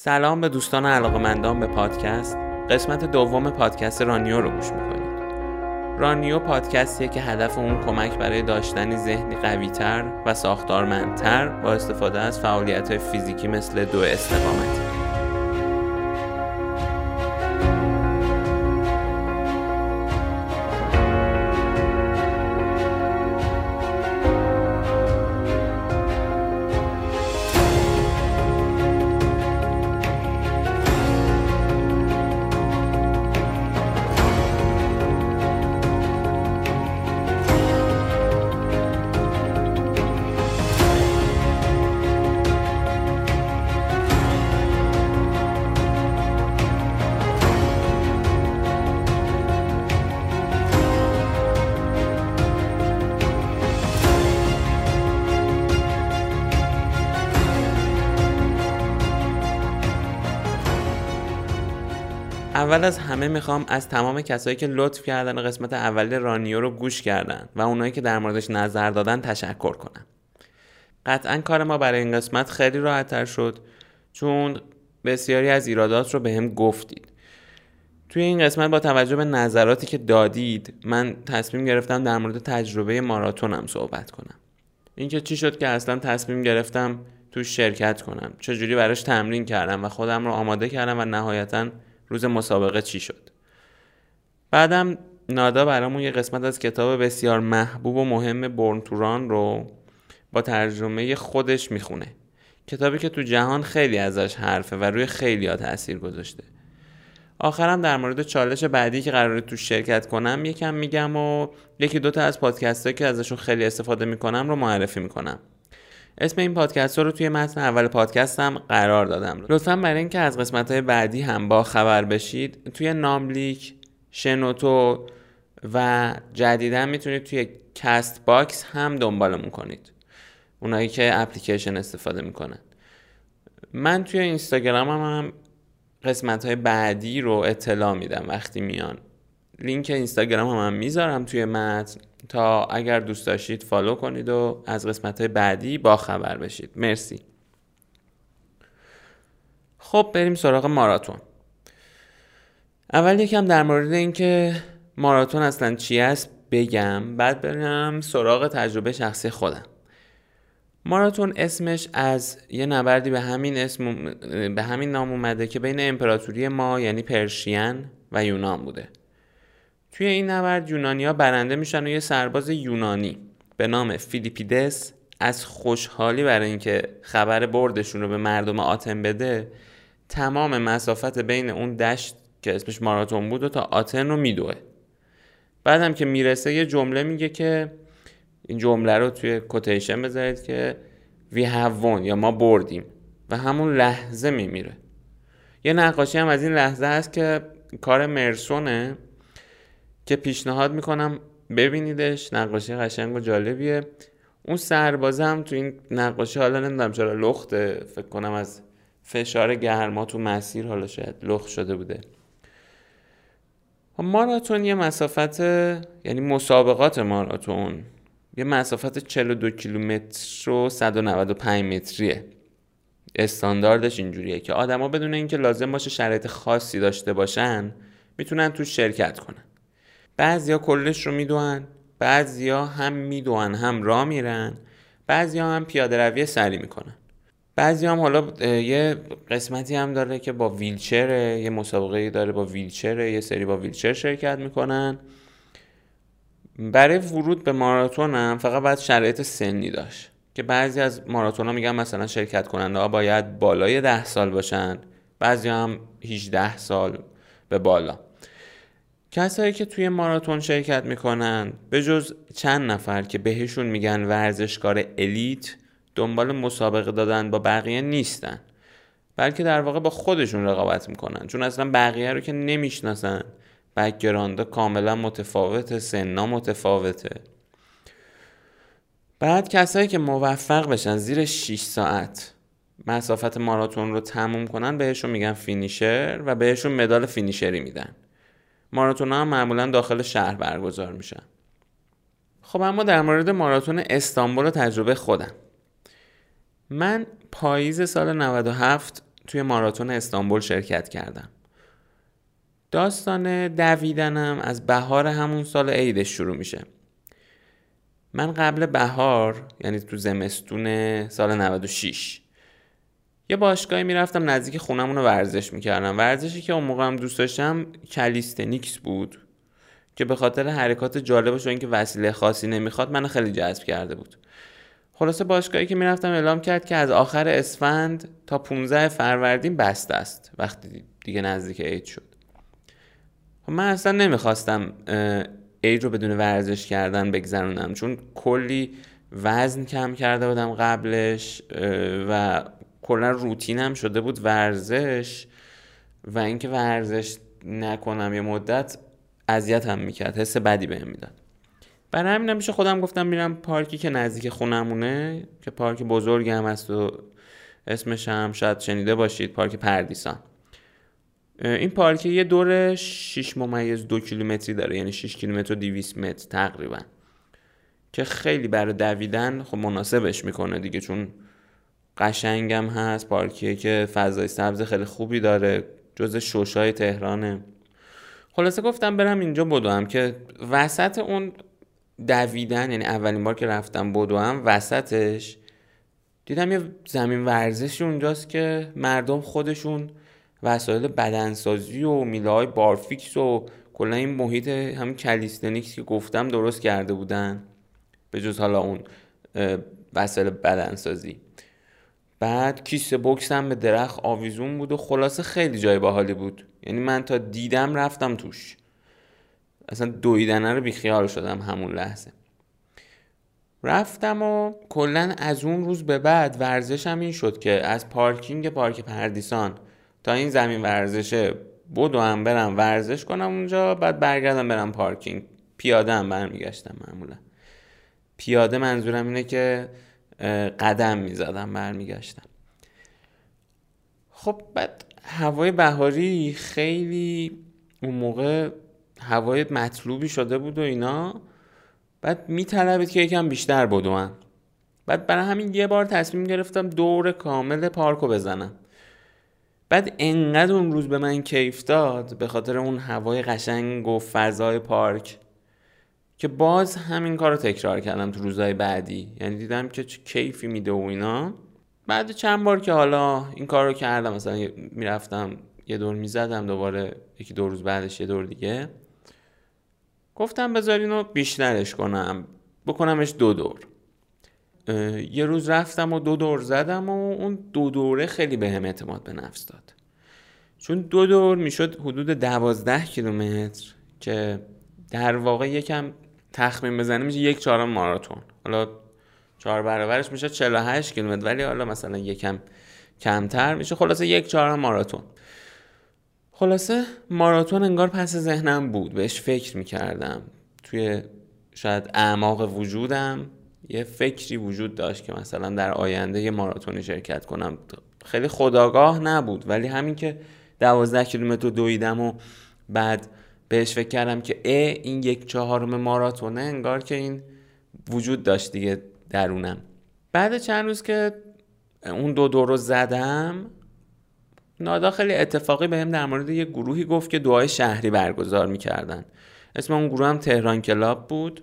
سلام به دوستان علاقمندان به پادکست. قسمت دوم پادکست رانیو رو گوش می‌کنید. رانیو پادکستیه که هدف اون کمک برای داشتن ذهنی قویتر و ساختارمندتر با استفاده از فعالیت فیزیکی مثل دو استقامتی اول از همه می‌خوام از تمام کسایی که لطف کردن قسمت اول رانیو رو گوش کردن و اونایی که در موردش نظر دادن تشکر کنم. قطعا کار ما برای این قسمت خیلی راحتتر شد چون بسیاری از ایرادات رو به هم گفتید. توی این قسمت با توجه به نظراتی که دادید من تصمیم گرفتم در مورد تجربه ماراتونم صحبت کنم. اینکه چی شد که اصلا تصمیم گرفتم تو شرکت کنم. چجوری براش تمرین کردم و خودم رو آماده کردم و نهایتا روز مسابقه چی شد؟ بعدم نادا برامون یه قسمت از کتاب بسیار محبوب و مهم برن توران رو با ترجمه خودش می‌خونه. کتابی که تو جهان خیلی ازش حرفه و روی خیلی ها تاثیر گذاشته. آخرم در مورد چالش بعدی که قراره تو شرکت کنم یکم میگم و یکی دوتا از پادکست که ازشون خیلی استفاده می‌کنم رو معرفی می‌کنم. اسم این پادکست رو توی متن اول پادکستم قرار دادم. لطفا برای اینکه از قسمت های بعدی هم با خبر بشید توی ناملیک شنوتو و جدیدا می‌تونید توی Castbox هم دنبالمون کنید. اونایی که اپلیکیشن استفاده می‌کنن. من توی اینستاگرام هم, هم قسمت های بعدی رو اطلاع میدم وقتی میان. لینک اینستاگرام هم, هم می‌ذارم توی متن. تا اگر دوست داشتید follow کنید و از قسمت بعدی با خبر بشید. مرسی. خب بریم سراغ ماراتون. اول یکم در مورد اینکه ماراتون اصلا چی است بگم. بعد برم سراغ تجربه شخصی خودم. ماراتون اسمش از یه نبردی به همین اسم به همین نام اومده که بین امپراتوری ما یعنی پرشین و یونان بوده. توی این نبرد یونانیا برنده میشن و یه سرباز یونانی به نام فیلیپیدس از خوشحالی برای اینکه خبر بردشون رو به مردم آتن بده تمام مسافت بین اون دشت که اسمش ماراتون بود و تا آتن رو میدوه. بعدم که می‌رسه یه جمله میگه که این جمله رو توی کوتیشن بذارید که وی have یا ما بردیم و همون لحظه میمیره. یه نقاشی هم از این لحظه هست که کار مرسونه. که پیشنهاد می‌کنم ببینیدش نقاشی قشنگ و جالبیه. اون سربازه هم تو این نقاشی حالا نمی‌دونم چرا لخته فکر کنم از فشار گرما تو مسیر حالا شاید لخت شده بوده. ماراتون یه مسافت یعنی مسابقات ماراتون. یه مسافت 42 کیلومتر و 195 متریه. استانداردش اینجوریه که آدما بدون اینکه لازم باشه شرایط خاصی داشته باشن می‌تونن تو شرکت کنن. بعضیا کلش رو می‌دونن بعضیا هم می‌دونن هم را میرن بعضیا هم پیاده روی سری می‌کنن. بعضی هم حالا یه قسمتی هم داره که با ویلچره یه مسابقه داره با ویلچره یه سری با ویلچر شرکت می‌کنن. برای ورود به ماراتون هم فقط باید شرایط سنی داشت. که بعضی از ماراتون ها میگن مثلا شرکت کننده ها باید بالای ده سال باشن بعضی هم 18 سال به بالا. کسایی که توی ماراتون شرکت می‌کنن به جز چند نفر که بهشون میگن ورزشکار الیت دنبال مسابقه دادن با بقیه نیستن. بلکه در واقع با خودشون رقابت می‌کنن. چون اصلا بقیه رو که نمی‌شناسن. بکگراندا کاملا متفاوته سنا متفاوته. بعد کسایی که موفق بشن زیر 6 ساعت مسافت ماراتون رو تموم کنن بهشون میگن فینیشر و بهشون مدال فینیشری میدن. ماراتون هم معمولا داخل شهر برگزار میشن. خب اما در مورد ماراتون استانبول و تجربه خودم. من پاییز سال 97 توی ماراتون استانبول شرکت کردم. داستان دویدنم از بهار همون سال عیدش شروع میشه. من قبل بهار یعنی تو زمستون سال 96 یه باشگاهی می‌رفتم نزدیک خونمون رو ورزش می‌کردم. ورزشی که اون موقع هم دوست داشتم کلیستنیکس بود که به خاطر حرکات جالبش و اینکه وسیله خاصی نمی‌خواد منو خیلی جذب کرده بود. خلاصه باشگاهی که می‌رفتم اعلام کرد که از آخر اسفند تا 15 فروردین بسته است. وقتی دیگه نزدیک عید شد. خب من اصلا نمی‌خواستم عید رو بدون ورزش کردن بگذرونم. چون کلی وزن کم کرده بودم قبلش و کلا روتینم شده بود ورزش و اینکه ورزش نکنم یه مدت اذیتم می‌کرد حس بدی بهم می‌داد. برای همین میشه خودم گفتم میرم پارکی که نزدیک خونمونه که پارک بزرگی هم هست و اسمش هم شاید شنیده باشید پارک پردیسان. این پارک یه دور 6 ممیز دو کیلومتری داره یعنی 6 کیلومتر و 200 متر تقریبا که خیلی برای دویدن خب مناسبش می‌کنه دیگه چون قشنگم هست. پارکیه که فضای سبز خیلی خوبی داره. جز شوشای تهرانه. خلاصه گفتم برم اینجا بدوم که وسط اون دویدن یعنی اولین بار که رفتم بدوم وسطش دیدم یه زمین ورزشی اونجاست که مردم خودشون وسایل بدنسازی و میله های بارفیکس و کلا این محیط همین calisthenics که گفتم درست کرده بودن. به جز حالا اون وسایل بدنسازی. بعد کیسه بوکس هم به درخت آویزون بود و خلاصه خیلی جای باحالی بود. یعنی من تا دیدم رفتم توش. اصلا دویدنه رو بیخیال شدم همون لحظه. رفتم و کلا از اون روز به بعد ورزشم این شد که از پارکینگ پارک پردیسان تا این زمین ورزشه بودو هم برم ورزش کنم اونجا بعد برگردم برم پارکینگ. پیاده هم برمیگشتم معمولا. پیاده منظورم اینه که قدم می‌زدم برمیگشتم. خب بعد هوای بهاری خیلی اون موقع هوای مطلوبی شده بود و اینا. بعد میطلبید که یکم بیشتر بدوم بعد برای همین یه بار تصمیم گرفتم دور کامل پارکو بزنم. بعد انقدر اون روز به من کیف داد به خاطر اون هوای قشنگ و فضای پارک. که باز همین کار رو تکرار کردم تو روزهای بعدی. یعنی دیدم که چه کیفی میده و اینا. بعد چند بار که حالا این کار رو کردم مثلا می‌رفتم یه دور می‌زدم دوباره یکی دو روز بعدش یه دور دیگه. گفتم بذار اینو بیشترش کنم بکنمش دو دور. یه روز رفتم و دو دور زدم و اون دو دوره خیلی به هم اعتماد به نفس داد. چون دو دور می‌شد حدود دوازده کیلومتر که در واقع یکم تخمین بزنه میشه یک چهارم ماراتون. حالا چهار برابرش میشه 48 کیلومتر ولی حالا مثلا یکم کمتر میشه. خلاصه یک چهارم ماراتون. خلاصه ماراتون انگار پس ذهنم بود. بهش فکر می‌کردم. توی شاید اعماق وجودم یه فکری وجود داشت که مثلا در آینده یه ماراتونی شرکت کنم. خیلی خداگاه نبود ولی همین که دوازده کیلومتر دویدم و بعد بهش فکر کردم که ا این یک چهارم ماراتونه انگار که این وجود داشت دیگه درونم. بعد چند روز که اون دو دو رو زدم نادا خیلی اتفاقی بهم در مورد یه گروهی گفت که دعای شهری برگزار می‌کردن. اسم اون گروه هم تهران کلاب بود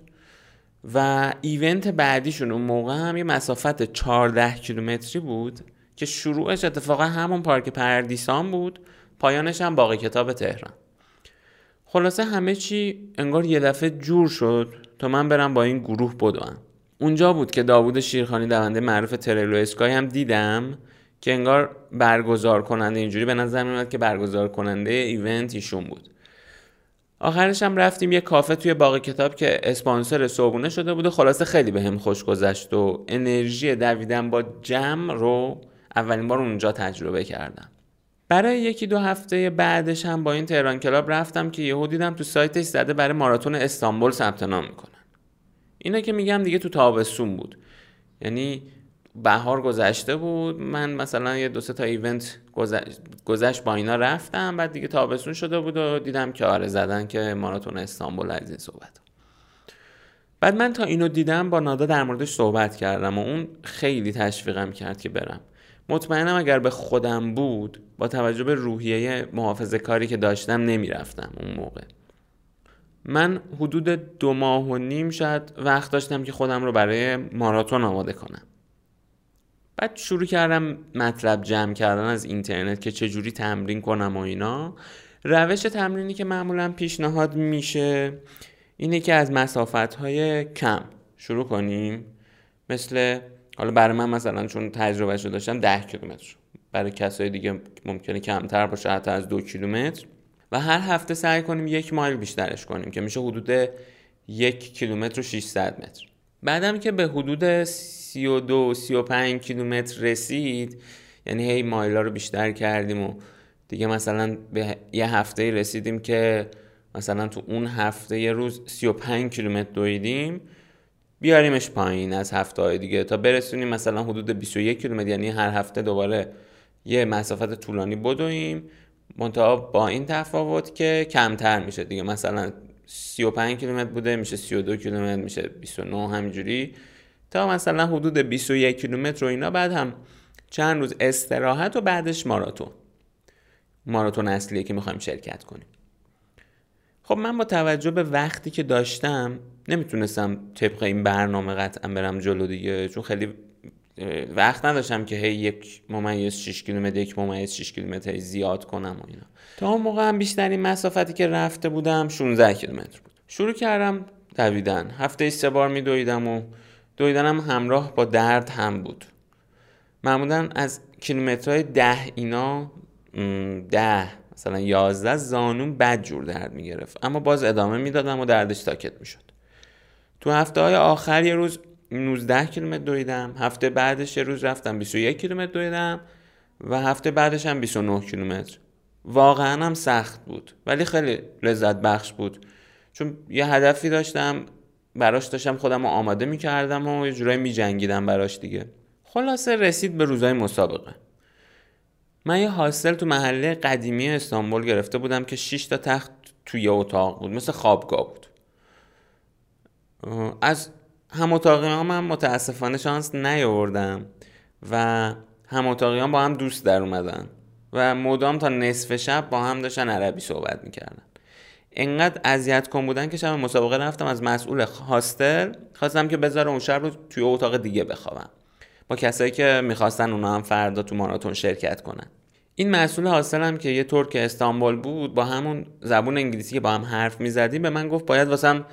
و ایونت بعدیشون اون موقع هم یه مسافت 14 کیلومتری بود که شروعش اتفاقا همون پارک پردیسان بود پایانش هم باقی کتاب تهران. خلاصه همه چی انگار یه دفعه جور شد تا من برم با این گروه بدوم. اونجا بود که داوود شیرخانی دونده معروف تریلو اسکای هم دیدم که انگار برگزار کننده اینجوری به نظر میاد که برگزار کننده ایونت ایشون بود. آخرش هم رفتیم یه کافه توی باغ کتاب که اسپانسر صبحونه شده بود و خلاصه خیلی به هم خوش گذشت و انرژی دویدن با جمع رو اولین بار اونجا تجربه کردم. برای یکی دو هفته بعدش هم با این تهران کلاب رفتم که یهو دیدم تو سایتش زده برای ماراتون استانبول ثبت نام می‌کنن. اینا که میگم دیگه تو تابستون بود. یعنی بهار گذشته بود من مثلا یه دو سه تا ایونت گذشت با اینا رفتم بعد دیگه تابستون شده بود و دیدم که آره زدن که ماراتون استانبول از این صحبت. بعد من تا اینو دیدم با نادا در موردش صحبت کردم و اون خیلی تشویقم کرد که برم. مطمئنم اگر به خودم بود با توجه به روحیه محافظه کاری که داشتم نمی‌رفتم اون موقع. من حدود دو ماه و نیم شاید وقت داشتم که خودم رو برای ماراتون آماده کنم. بعد شروع کردم مطلب جمع کردن از اینترنت که چجوری تمرین کنم و اینا. روش تمرینی که معمولا پیشنهاد میشه اینه که از مسافت های کم شروع کنیم. مثل حالا برای من مثلا چون تجربه رو داشتم ده کیلومتر. برای کسای دیگه ممکنه کمتر باشه حتی از دو کیلومتر. و هر هفته سعی کنیم یک مایل بیشترش کنیم که میشه حدود یک کیلومتر و 600 متر. بعدم که به حدود 32 35 کیلومتر رسید یعنی هی مایلا رو بیشتر کردیم و دیگه مثلا به یه هفته رسیدیم که مثلا تو اون هفته یه روز 35 کیلومتر دویدیم. بیاریمش پایین از هفته های دیگه تا برسونیم مثلا حدود 21 کیلومتر. یعنی هر هفته دوباره یه مسافت طولانی بدویم. منتها با این تفاوت که کمتر میشه دیگه. مثلا 35 کیلومتر بوده میشه 32 کیلومتر میشه 29 همینجوری. تا مثلا حدود 21 کیلومتر و اینا. بعد هم چند روز استراحت و بعدش ماراتون. ماراتون اصلیه که می‌خوایم شرکت کنیم. خب من با توجه به وقتی که داشتم نمی‌تونستم طبق این برنامه قطعا برم جلو دیگه چون خیلی وقت نداشتم که هی یک ممیز 6 کیلومتر یک ممیز 6 کیلومتر زیاد کنم و اینا. تا اون موقع هم بیشترین مسافتی که رفته بودم 16 کیلومتر بود. شروع کردم دویدن. هفته سه بار میدویدم و دویدنم همراه با درد هم بود. معمولا از کیلومترهای ده اینا ده مثلا یازده زانون بد جور درد می‌گرفت. اما باز ادامه می‌دادم و دردش ساکت می‌شد. تو هفته های آخر یه روز 19 کیلومتر دویدم هفته بعدش یه روز رفتم 21 کیلومتر دویدم و هفته بعدش هم 29 کیلومتر. واقعا هم سخت بود ولی خیلی لذت بخش بود. چون یه هدفی داشتم براش داشتم خودم رو آماده می‌کردم و یه جورایی میجنگیدم براش دیگه. خلاصه رسید به روزای مسابقه. من یه هاستل تو محله قدیمی استانبول گرفته بودم که 6 تا تخت توی اتاق بود مثل خوابگاه بود. از هم اتاقی ها من متاسفانه شانس نیاوردم و هم اتاقی با هم دوست در اومدن و مدام تا نصف شب با هم داشتن عربی صحبت می‌کردن. انقدر اذیت کن بودن که شب مسابقه رفتم از مسئول هاستل خواستم که بذاره اون شب رو توی اتاق دیگه بخوابم. با کسایی که می‌خواستن اونا هم فردا تو ماراتون شرکت کنن. این مسئول هاستل هم که یه ترک استانبول بود با همون زبون انگلیسی که با هم حرف می‌زدیم به من گفت باید واسم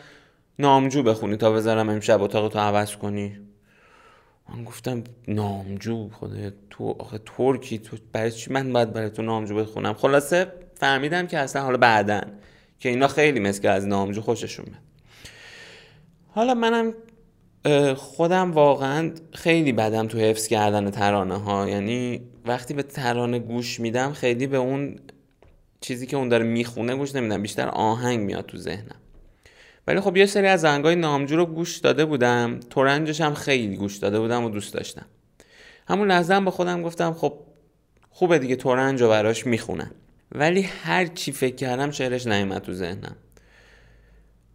نامجو بخونی تا بذارم امشب اتاق تو عوض کنی؟ من گفتم نامجو خدا تو آخه ترکی تو برای چی من باید برای تو نامجو بخونم؟ خلاصه فهمیدم که اصلا حالا بعدن که اینا خیلی مثل از نامجو خوششون میاد. حالا منم خودم واقعا خیلی بدم تو حفظ کردن ترانه ها یعنی وقتی به ترانه گوش میدم خیلی به اون چیزی که اون داره می‌خونه گوش نمیدم. بیشتر آهنگ میاد تو ذهنم. ولی خب یه سری از آهنگای نامجو رو گوش داده بودم. تورنجش هم خیلی گوش داده بودم و دوست داشتم. همون لحظه هم با خودم گفتم خب خوبه دیگه تورنج رو براش می‌خونم ولی هر چی فکر کردم شعرش نیومد تو ذهنم.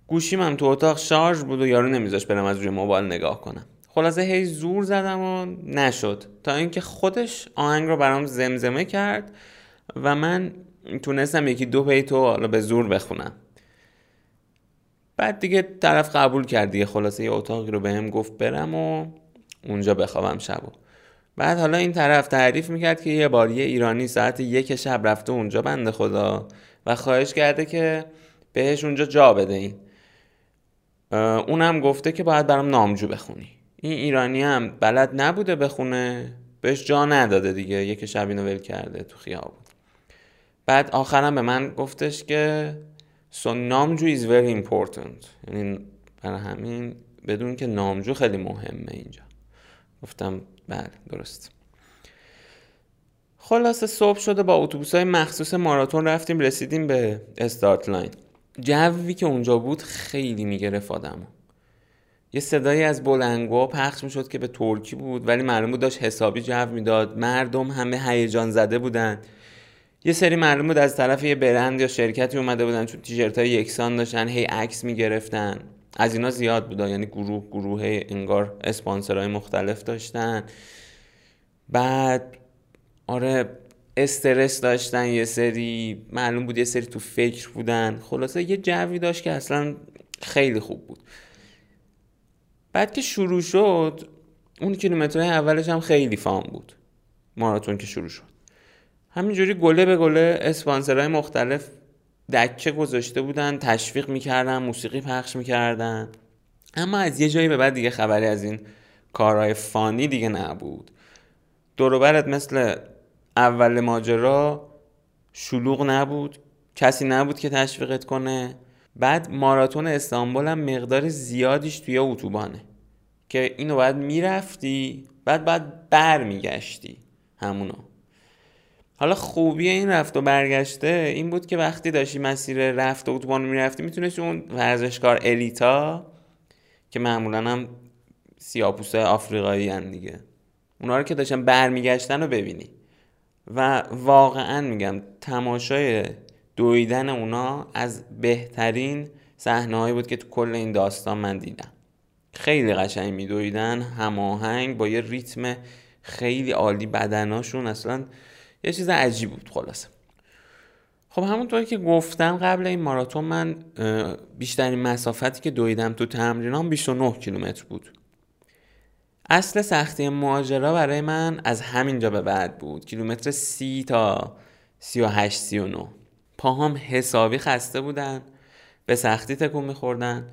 گوشیم هم تو اتاق شارژ بود و یارو نمیذاش برم از روی موبایل نگاه کنم. خلاصه هی زور زدم و نشد. تا اینکه خودش آهنگ رو برام زمزمه کرد و من تونستم یکی دو بیتو حالا به زور بخونم. بعد دیگه طرف قبول کرد دیگه خلاصه یه اتاقی رو بهم گفت برم و اونجا بخوابم شبو بعد حالا این طرف تعریف می‌کرد که یه بار یه ایرانی ساعت یک شب رفته اونجا بنده خدا و خواهش کرده که بهش اونجا جا بده این. اونم گفته که باید برام نامجو بخونی. این ایرانی هم بلد نبوده بخونه بهش جا نداده دیگه یک شب اینو ول کرده تو خیابون. بعد آخرم به من گفتش که so نامجو is very important. یعنی برای همین بدون که نامجو خیلی مهمه اینجا. گفتم بله درست. خلاصه صبح شده با اتوبوس های مخصوص ماراتون رفتیم رسیدیم به استارت لاین. جوی که اونجا بود خیلی می‌گرفت آدمو. یه صدایی از بلنگو پخش می‌شد که به ترکی بود ولی معلوم بود داشت حسابی جو می‌داد. مردم همه هیجان زده بودن. یه سری مردم بود از طرف یه برند یا شرکتی اومده بودن چون تیشرت های یکسان داشتن هی عکس می‌گرفتن. از اینا زیاد بودن یعنی گروه گروه انگار اسپانسرهای مختلف داشتن. بعد آره استرس داشتن یه سری. معلوم بود یه سری تو فکر بودن. خلاصه یه جوی داشت که اصلا خیلی خوب بود. بعد که شروع شد اون کیلومترهای اولش هم خیلی فام بود. ماراتون که شروع شد. همینجوری گله به گله اسپانسرهای مختلف دکه گذاشته بودن تشویق می‌کردن موسیقی پخش می‌کردن. اما از یه جایی به بعد دیگه خبری از این کارهای فانی دیگه نبود. دوروبرت مثل اول ماجرا شلوغ نبود کسی نبود که تشویقت کنه. بعد ماراتون استانبول هم مقدار زیادیش توی اتوبانه که اینو باید می‌رفتی بعد بعد بر میگشتی همونو. حالا خوبی این رفت و برگشته این بود که وقتی داشتی مسیر رفت و اتوبان می‌رفتی می‌تونستی اون ورزشکار الیتا که معمولا هم سیاپوس آفریقایی هن دیگه اونا رو که داشتن برمیگشتن رو ببینی. و واقعا میگم تماشای دویدن اونا از بهترین صحنه بود که تو کل این داستان من دیدم. خیلی قشنگ میدویدن هماهنگ با یه ریتم خیلی عالی بدناشون اصلا یه چیز عجیب بود خلاصه. خب همونطوری که گفتم قبل این ماراتون من بیشترین مسافتی که دویدم تو تمرینام 29 کیلومتر بود. اصل سختی ماجرا برای من از همینجا به بعد بود. کیلومتر سی تا سی و هشت سی و نو پاهام حسابی خسته بودن به سختی تکون میخوردن.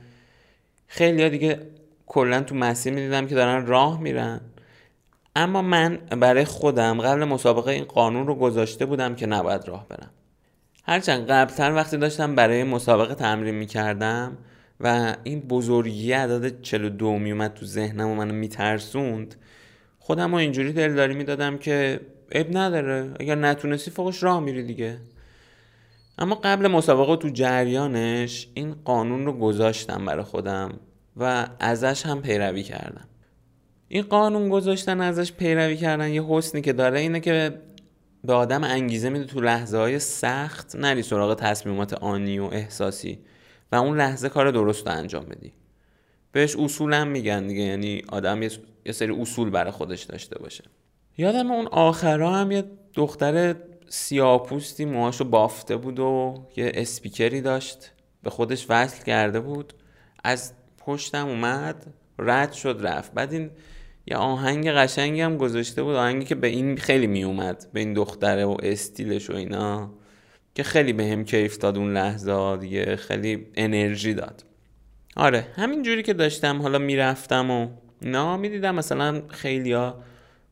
خیلی ها دیگه کلا تو مسیر می‌دیدم که دارن راه میرن. اما من برای خودم قبل مسابقه این قانون رو گذاشته بودم که نباید راه برم. هرچند قبلتر وقتی داشتم برای مسابقه تمرین می‌کردم و این بزرگی عدد 42 میومد تو ذهنم و منو میترسوند خودم رو اینجوری دلداری می‌دادم که اب نداره. اگر نتونستی فوقش راه میری دیگه. اما قبل مسابقه تو جریانش این قانون رو گذاشتم برای خودم و ازش هم پیروی کردم. این قانون گذاشتن ازش پیروی کردن یه حسنی که داره اینه که به آدم انگیزه میده تو لحظه های سخت نری سراغ تصمیمات آنی و احساسی و اون لحظه کار درست رو انجام بدی. بهش اصول هم میگن دیگه یعنی آدم یه سری اصول برای خودش داشته باشه. یادم اون آخرا هم یه دختر سیاپوستی موهاشو بافته بود و یه اسپیکری داشت به خودش وصل کرده بود از پشتم اومد رد شد رفت. بعد این یه آهنگ قشنگی هم گذاشته بود آهنگی که به این خیلی میومد به این دختره و استیلش و اینا که خیلی به هم کیف داد اون لحظه دیگه خیلی انرژی داد. آره همین جوری که داشتم حالا می‌رفتم و نه می‌دیدم مثلا خیلیا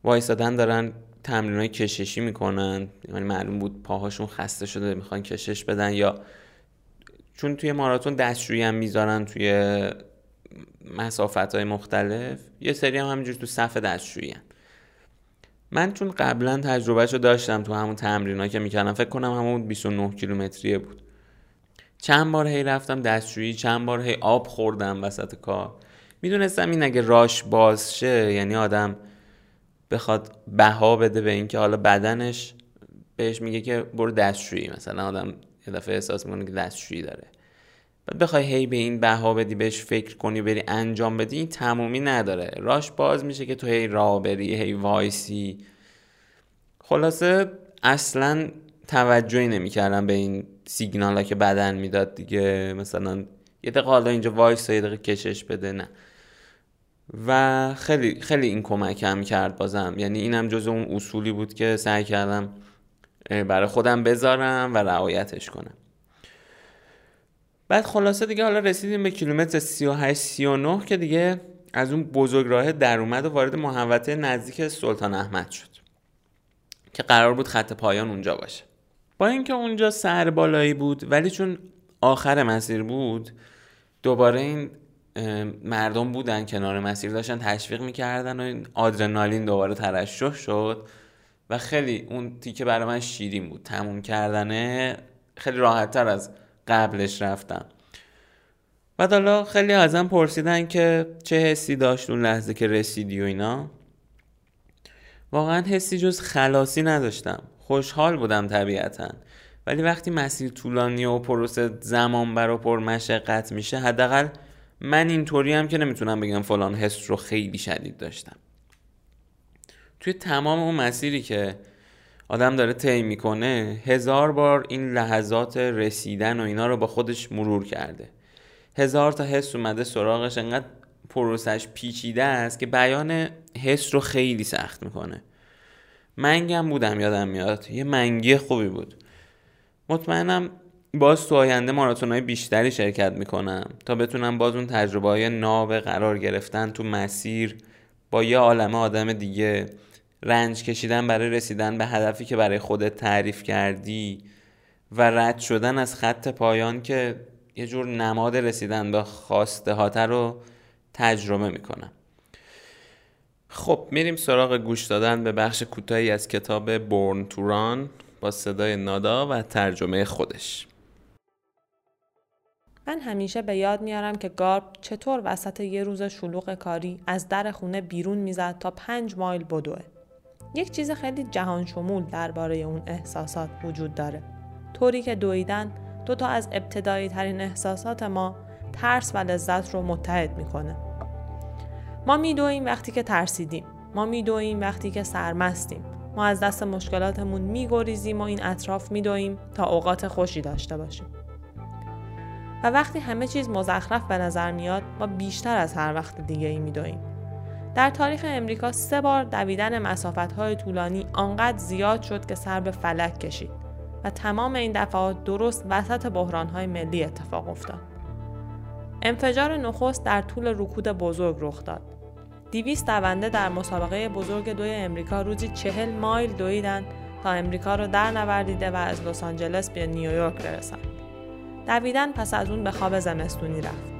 وایسادن دارن تمرین های کششی می‌کنن یعنی معلوم بود پاهاشون خسته شده می‌خوان کشش بدن یا چون توی ماراتون دستشویی هم می‌ذارن توی مسافت های مختلف یه سری هم همینجور تو صف دستشویی من چون قبلا تجربهش رو داشتم تو همون تمرین که می‌کردم فکر کنم همون 29 کیلومتریه بود. چند بار هی رفتم دستشویی چند بار هی آب خوردم وسط کار. می‌دونستم این اگه راش باز شه یعنی آدم بخواد بها بده به اینکه حالا بدنش بهش میگه که برو دستشویی. مثلا آدم یه دفعه احساس می‌کنه که دستشویی داره. بعد بخوای هی به این بها بدی بهش فکر کنی بری انجام بدی این تمومی نداره. راش باز میشه که تو هی راه بری هی وایسی. خلاصه اصلا توجهی نمی‌کردم به این سیگنال ها که بدن می‌داد دیگه. مثلا یه دقیقه حالا اینجا وایس یه دقیقه کشش بده نه. و خیلی خیلی این کمکم کرد بازم. یعنی اینم جز اون اصولی بود که سعی کردم برای خودم بذارم و رعایتش کنم. بعد خلاصه دیگه حالا رسیدیم به کیلومتر 38 39 که دیگه از اون بزرگ راه در اومد و وارد محوطه نزدیک سلطان احمد شد. که قرار بود خط پایان اونجا باشه. با اینکه اونجا سر بالایی بود ولی چون آخر مسیر بود دوباره این مردم بودن کنار مسیر داشتن تشویق می‌کردن و این آدرنالین دوباره ترشح شد و خیلی اون تیکه برای من شیرین بود. تموم کردنه خیلی راحت تر از قبلش رفتم بعد حالا خیلی ازم پرسیدن که چه حسی داشت اون لحظه که رسیدی و اینا. واقعا حسی جز خلاصی نداشتم. خوشحال بودم طبیعتا. ولی وقتی مسیر طولانی و پروسه زمان بر و پر مشقت میشه حداقل من اینطوری هم که نمی‌تونم بگم فلان حس رو خیلی شدید داشتم. توی تمام اون مسیری که آدم داره طی می‌کنه هزار بار این لحظات رسیدن و اینا رو با خودش مرور کرده. هزار تا حس اومده سراغش انقدر پروسش پیچیده است که بیان حس رو خیلی سخت می‌کنه. منگم بودم یادم میاد. یه منگی خوبی بود. مطمئنم باز تو آینده ماراتون های بیشتری شرکت می‌کنم تا بتونم باز اون تجربه های ناب قرار گرفتن تو مسیر با یه عالمه آدم دیگه. رنج کشیدن برای رسیدن به هدفی که برای خودت تعریف کردی و رد شدن از خط پایان که یه جور نماد رسیدن به خواسته هاته رو تجربه می‌کنم خب میریم سراغ گوش دادن به بخش کوتاهی از کتاب بورن توران با صدای نادا و ترجمه خودش من همیشه به یاد میارم که گارب چطور وسط یه روز شلوغ کاری از در خونه بیرون می‌زد تا پنج مایل بدوه. یک چیز خیلی جهان شمول درباره اون احساسات وجود داره. طوری که دویدن دو تا از ابتدایی ترین احساسات ما ترس و لذت رو متحد می‌کنه. ما میدویم وقتی که ترسیدیم. ما میدویم وقتی که سرمستیم. ما از دست مشکلاتمون میگریزیم و این اطراف میدویم تا اوقات خوشی داشته باشیم. و وقتی همه چیز مزخرف به نظر میاد ما بیشتر از هر وقت دیگه ای میدویم. در تاریخ امریکا سه بار دویدن مسافت های طولانی آنقدر زیاد شد که سر به فلک کشید و تمام این دفعات درست وسط بحران های ملی اتفاق افتاد. انفجار نخست در طول رکود بزرگ رخ داد. دیویست دونده در مسابقه بزرگ دوی امریکا روزی چهل مایل دویدند تا امریکا رو در نوردیده و از لس آنجلس به نیویورک برسند. دویدن پس از اون به خواب زمستونی رفت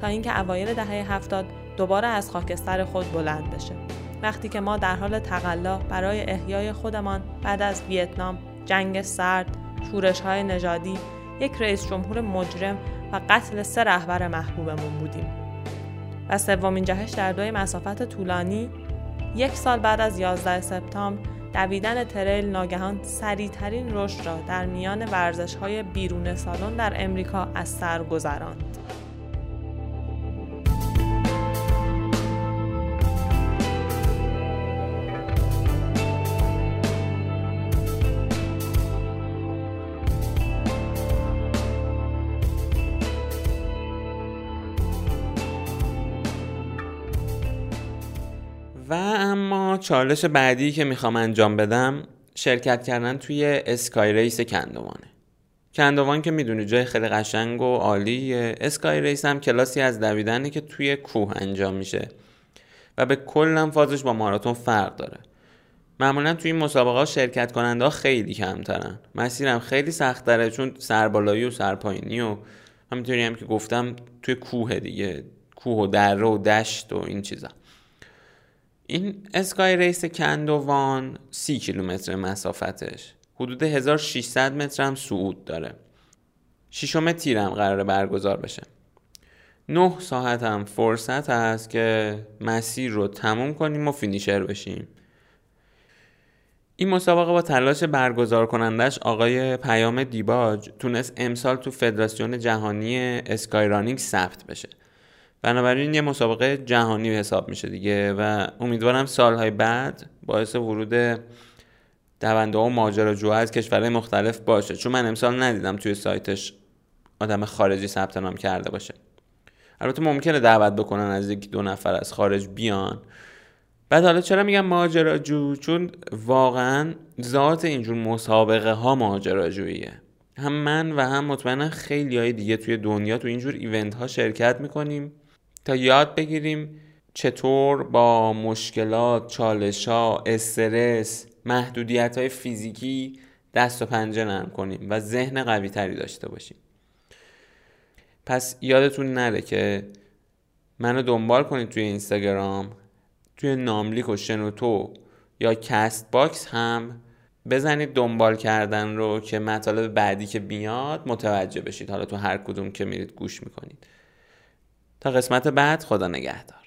تا اینکه اوایل دهه هفتاد دوباره از خاکستر خود بلند بشه وقتی که ما در حال تقلا برای احیای خودمان بعد از ویتنام جنگ سرد شورش های نژادی یک رئیس جمهور مجرم و قتل سه رهبر محبوبمون بودیم و سومین جهش در دوی مسافت طولانی یک سال بعد از 11 سپتامبر دویدن تریل ناگهان سریعترین رشد را در میان ورزش های بیرون سالن در امریکا از سر گذراند. چالش بعدی که می‌خوام انجام بدم شرکت کردن توی اسکای ریس کندوانه. کندوان که می‌دونی جای خیلی قشنگ و عالیه. اسکای ریس هم کلاسی از دویدنه که توی کوه انجام میشه و به کلم فازش با ماراتون فرق داره. معمولا توی این مسابقه شرکت کننده ها خیلی کمترن. مسیرم خیلی سخت داره چون سربالایی و سرپایینی و همینطوری هم که گفتم توی کوه دیگه کوه و دره و دشت و این چیزا. این اسکای ریس کندوان سی کیلومتر مسافتش. حدود 1600 متر هم صعود داره. ششم تیرم قراره برگزار بشه. نه ساعت هم فرصت هست که مسیر رو تموم کنیم و فینیشر بشیم. این مسابقه با تلاش برگزار کنندش آقای پیام دیباج تونست امسال تو فدراسیون جهانی اسکای رانینگ ثبت بشه. بنابراین یه مسابقه جهانی حساب میشه دیگه و امیدوارم سالهای بعد باعث ورود دونده و ماجراجوها از کشورهای مختلف باشه. چون من امسال ندیدم توی سایتش آدم خارجی ثبت نام کرده باشه. البته ممکنه دعوت بکنن از یک دو نفر از خارج بیان. بعد حالا چرا میگم ماجراجو چون واقعا ذات اینجور مسابقه ها ماجراجوییه هم من و هم مطمئنا خیلی های دیگه توی دنیا تو اینجور ایونت ها شرکت می‌کنیم. تا یاد بگیریم چطور با مشکلات، چالش ها، استرس، محدودیت های فیزیکی دست و پنجه نرم کنیم و ذهن قوی تری داشته باشیم. پس یادتون نره که منو دنبال کنید توی اینستاگرام توی ناملیک و شنوتو یا Castbox هم بزنید دنبال کردن رو که مطالب بعدی که بیاد متوجه بشید. حالا تو هر کدوم که میرید گوش می‌کنید. تا قسمت بعد خدا نگهدار.